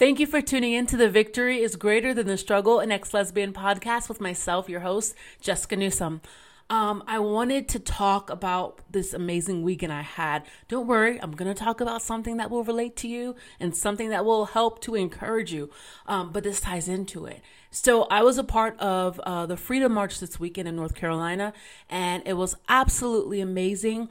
Thank you for tuning in to The Victory is Greater Than the Struggle, an ex lesbian podcast with myself, your host, Jessica Newsom. Um, I wanted to talk about this amazing weekend I had. Don't worry, I'm going to talk about something that will relate to you and something that will help to encourage you. Um, but this ties into it. So, I was a part of uh, the Freedom March this weekend in North Carolina, and it was absolutely amazing.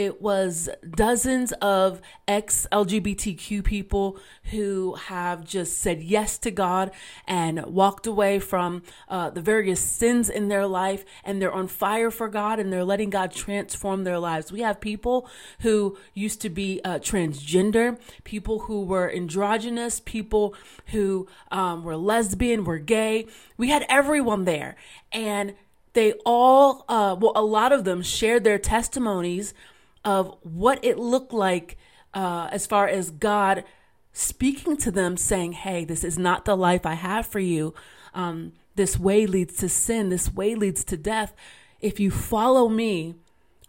It was dozens of ex LGBTQ people who have just said yes to God and walked away from uh, the various sins in their life, and they're on fire for God and they're letting God transform their lives. We have people who used to be uh, transgender, people who were androgynous, people who um, were lesbian, were gay. We had everyone there. And they all, uh, well, a lot of them shared their testimonies of what it looked like uh, as far as God speaking to them, saying, Hey, this is not the life I have for you. Um, this way leads to sin, this way leads to death. If you follow me,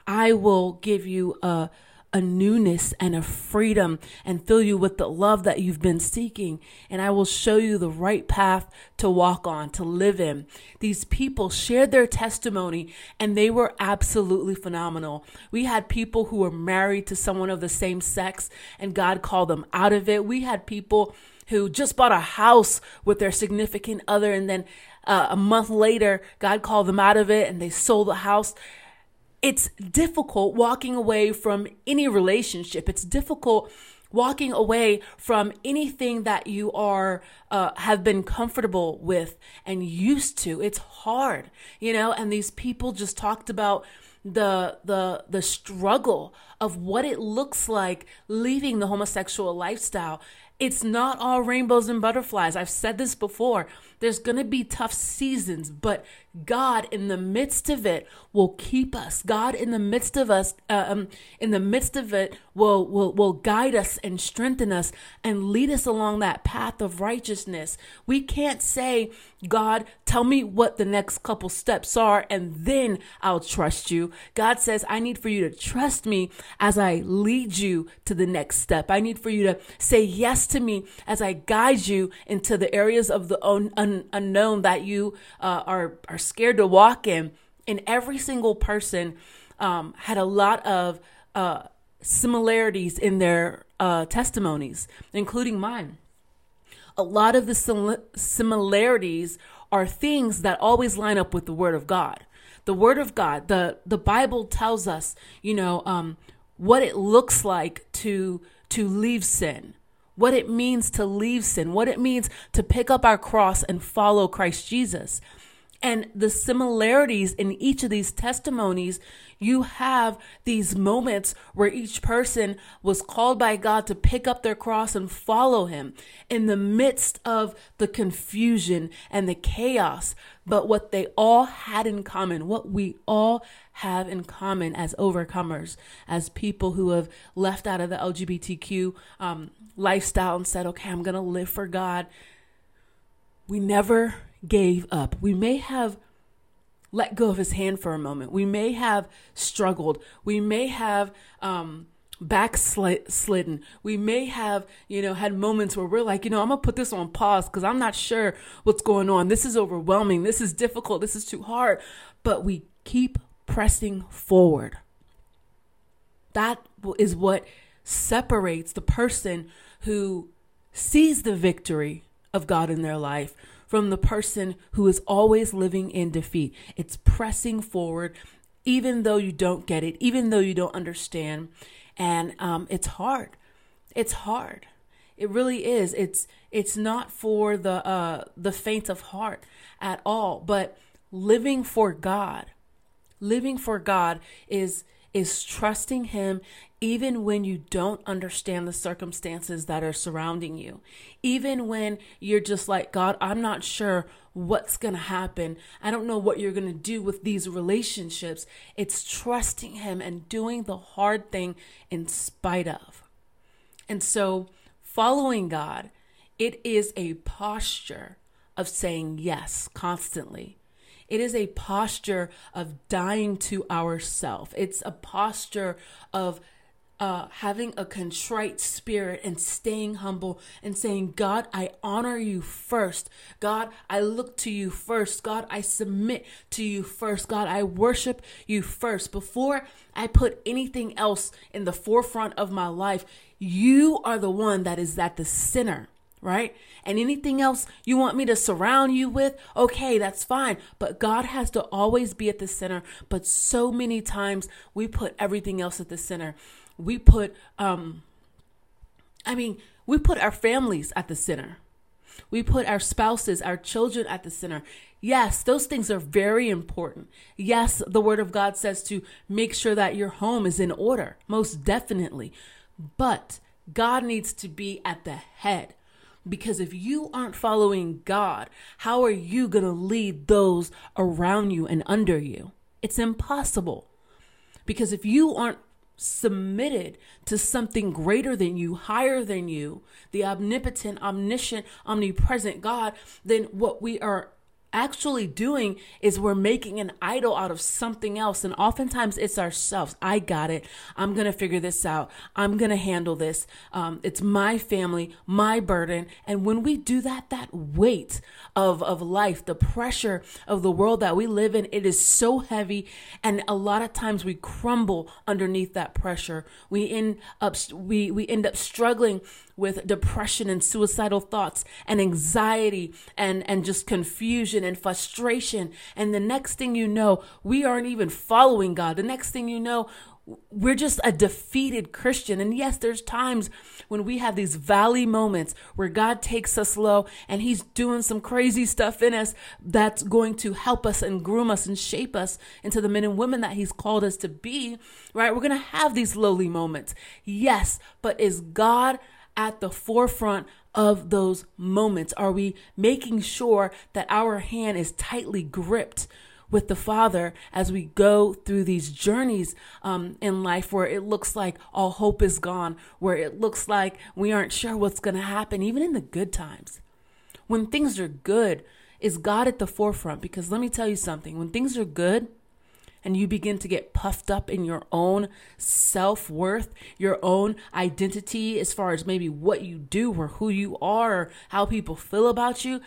I will give you a a newness and a freedom and fill you with the love that you've been seeking. And I will show you the right path to walk on, to live in. These people shared their testimony and they were absolutely phenomenal. We had people who were married to someone of the same sex and God called them out of it. We had people who just bought a house with their significant other and then uh, a month later, God called them out of it and they sold the house it's difficult walking away from any relationship. It's difficult walking away from anything that you are uh, have been comfortable with and used to. It's hard, you know. And these people just talked about the the the struggle of what it looks like leaving the homosexual lifestyle it's not all rainbows and butterflies. I've said this before. There's going to be tough seasons, but God in the midst of it will keep us. God in the midst of us, uh, um, in the midst of it, will will will guide us and strengthen us and lead us along that path of righteousness. We can't say, God, tell me what the next couple steps are, and then I'll trust you. God says, I need for you to trust me as I lead you to the next step. I need for you to say yes to me as I guide you into the areas of the un- un- unknown that you uh, are are scared to walk in. And every single person um, had a lot of uh, similarities in their uh, testimonies, including mine. A lot of the similarities are things that always line up with the Word of God. The Word of God, the the Bible tells us, you know, um, what it looks like to to leave sin what it means to leave sin, what it means to pick up our cross and follow Christ Jesus. And the similarities in each of these testimonies, you have these moments where each person was called by God to pick up their cross and follow Him in the midst of the confusion and the chaos. But what they all had in common, what we all have in common as overcomers, as people who have left out of the LGBTQ um, lifestyle and said, okay, I'm going to live for God. We never gave up. We may have let go of his hand for a moment. We may have struggled. We may have um, backslidden. We may have, you know, had moments where we're like, you know, I'm gonna put this on pause because I'm not sure what's going on. This is overwhelming. This is difficult. This is too hard. But we keep pressing forward. That is what separates the person who sees the victory of God in their life from the person who is always living in defeat. It's pressing forward, even though you don't get it, even though you don't understand. And um, it's hard. It's hard. It really is. It's it's not for the uh, the faint of heart at all. But living for God, living for God is is trusting Him even when you don't understand the circumstances that are surrounding you. Even when you're just like, God, I'm not sure what's going to happen. I don't know what you're going to do with these relationships. It's trusting Him and doing the hard thing in spite of. And so, following God, it is a posture of saying yes constantly. It is a posture of dying to ourself. It's a posture of uh, having a contrite spirit and staying humble and saying, God, I honor you first. God, I look to you first. God, I submit to you first. God, I worship you first. Before I put anything else in the forefront of my life, you are the one that is at the center right? And anything else you want me to surround you with, okay, that's fine. But God has to always be at the center. But so many times we put everything else at the center we put um I mean, we put our families at the center. We put our spouses, our children at the center. Yes, those things are very important. Yes, the word of God says to make sure that your home is in order, most definitely. But God needs to be at the head. Because if you aren't following God, how are you going to lead those around you and under you? It's impossible. Because if you aren't submitted to something greater than you, higher than you, the omnipotent, omniscient, omnipresent God, then what we are actually doing is we're making an idol out of something else. And oftentimes it's ourselves. I got it. I'm going to figure this out. I'm going to handle this. Um, it's my family, my burden. And when we do that, that weight of, of life, the pressure of the world that we live in, it is so heavy. And a lot of times we crumble underneath that pressure. We end up, we, we end up struggling with depression and suicidal thoughts and anxiety and, and just confusion and frustration. And the next thing you know, we aren't even following God. The next thing you know, we're just a defeated Christian. And yes, there's times when we have these valley moments where God takes us low and He's doing some crazy stuff in us that's going to help us and groom us and shape us into the men and women that He's called us to be, right? We're going to have these lowly moments. Yes, but is God at the forefront of those moments? Are we making sure that our hand is tightly gripped with the Father as we go through these journeys um, in life where it looks like all hope is gone, where it looks like we aren't sure what's going to happen, even in the good times? When things are good, is God at the forefront? Because let me tell you something when things are good, and you begin to get puffed up in your own self worth, your own identity, as far as maybe what you do or who you are or how people feel about you,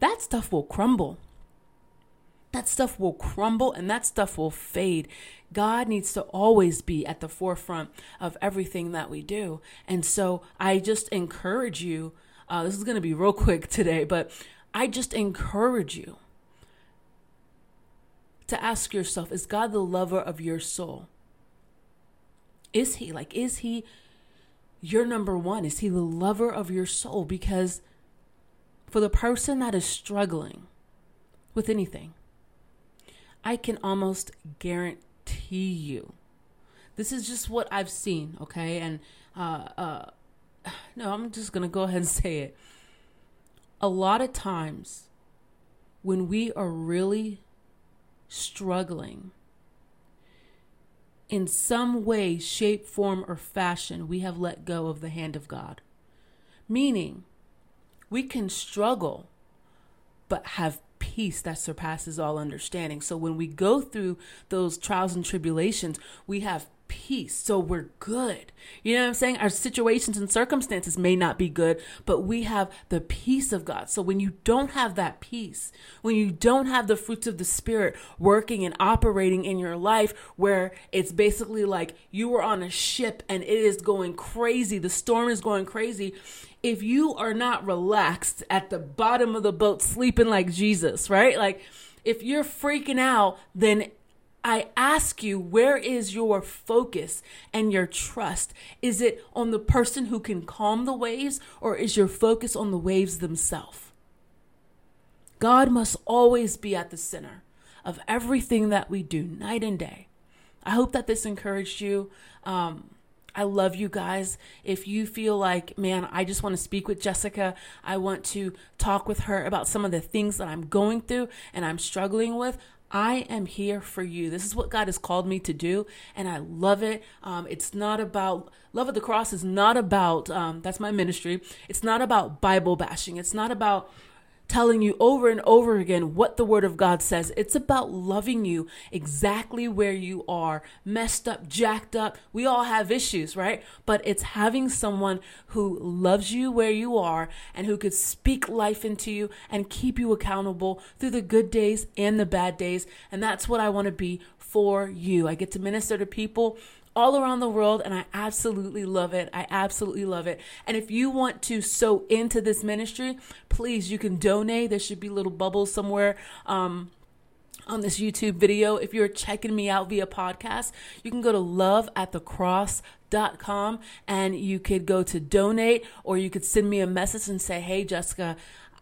that stuff will crumble. That stuff will crumble and that stuff will fade. God needs to always be at the forefront of everything that we do. And so I just encourage you. Uh, this is going to be real quick today, but I just encourage you to ask yourself is God the lover of your soul? Is he? Like, is he your number one? Is he the lover of your soul? Because for the person that is struggling with anything, I can almost guarantee you. This is just what I've seen, okay? And uh, uh, no, I'm just gonna go ahead and say it. A lot of times, when we are really struggling. In some way, shape, form, or fashion, we have let go of the hand of God. Meaning, we can struggle, but have peace that surpasses all understanding. So when we go through those trials and tribulations, we have peace. So we're good. You know what I'm saying? Our situations and circumstances may not be good, but we have the peace of God. So when you don't have that peace, when you don't have the fruits of the Spirit working and operating in your life, where it's basically like you were on a ship and it is going crazy, the storm is going crazy. If you are not relaxed at the bottom of the boat, sleeping like Jesus, right? Like, if you're freaking out, then I ask you, where is your focus and your trust? Is it on the person who can calm the waves, or is your focus on the waves themselves? God must always be at the center of everything that we do, night and day. I hope that this encouraged you. Um, I love you guys. If you feel like, man, I just want to speak with Jessica, I want to talk with her about some of the things that I'm going through and I'm struggling with, I am here for you. This is what God has called me to do, and I love it. Um, it's not about Love at the Cross. Is not about um, that's my ministry. It's not about Bible bashing. It's not about telling you over and over again what the Word of God says. It's about loving you exactly where you are, messed up, jacked up. We all have issues, right? But it's having someone who loves you where you are and who could speak life into you and keep you accountable through the good days and the bad days. And that's what I want to be for you. I get to minister to people all around the world and I absolutely love it. I absolutely love it. And if you want to sow into this ministry, please you can donate. There should be little bubbles somewhere. Um, on this YouTube video. If you're checking me out via podcast, you can go to loveatthecross.com and you could go to donate or you could send me a message and say, Hey, Jessica,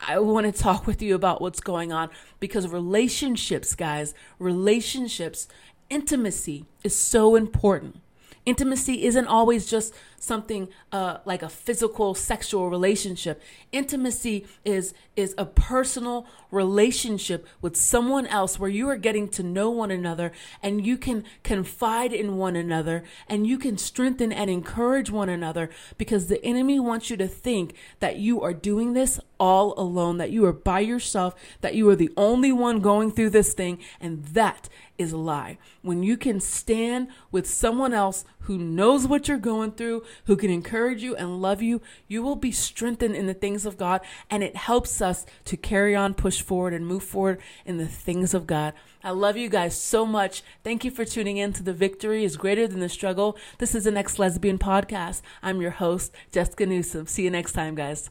I want to talk with you about what's going on because relationships, guys, relationships intimacy is so important. Intimacy isn't always just something uh, like a physical sexual relationship. Intimacy is is a personal relationship with someone else where you are getting to know one another and you can confide in one another and you can strengthen and encourage one another because the enemy wants you to think that you are doing this all alone, that you are by yourself, that you are the only one going through this thing, and that is a lie. When you can stand with someone else who knows what you're going through, who can encourage you and love you, you will be strengthened in the things of God. And it helps us to carry on, push forward, and move forward in the things of God. I love you guys so much. Thank you for tuning in to The Victory is Greater Than the Struggle. This is the Next Lesbian Podcast. I'm your host, Jessica Newsom. See you next time, guys.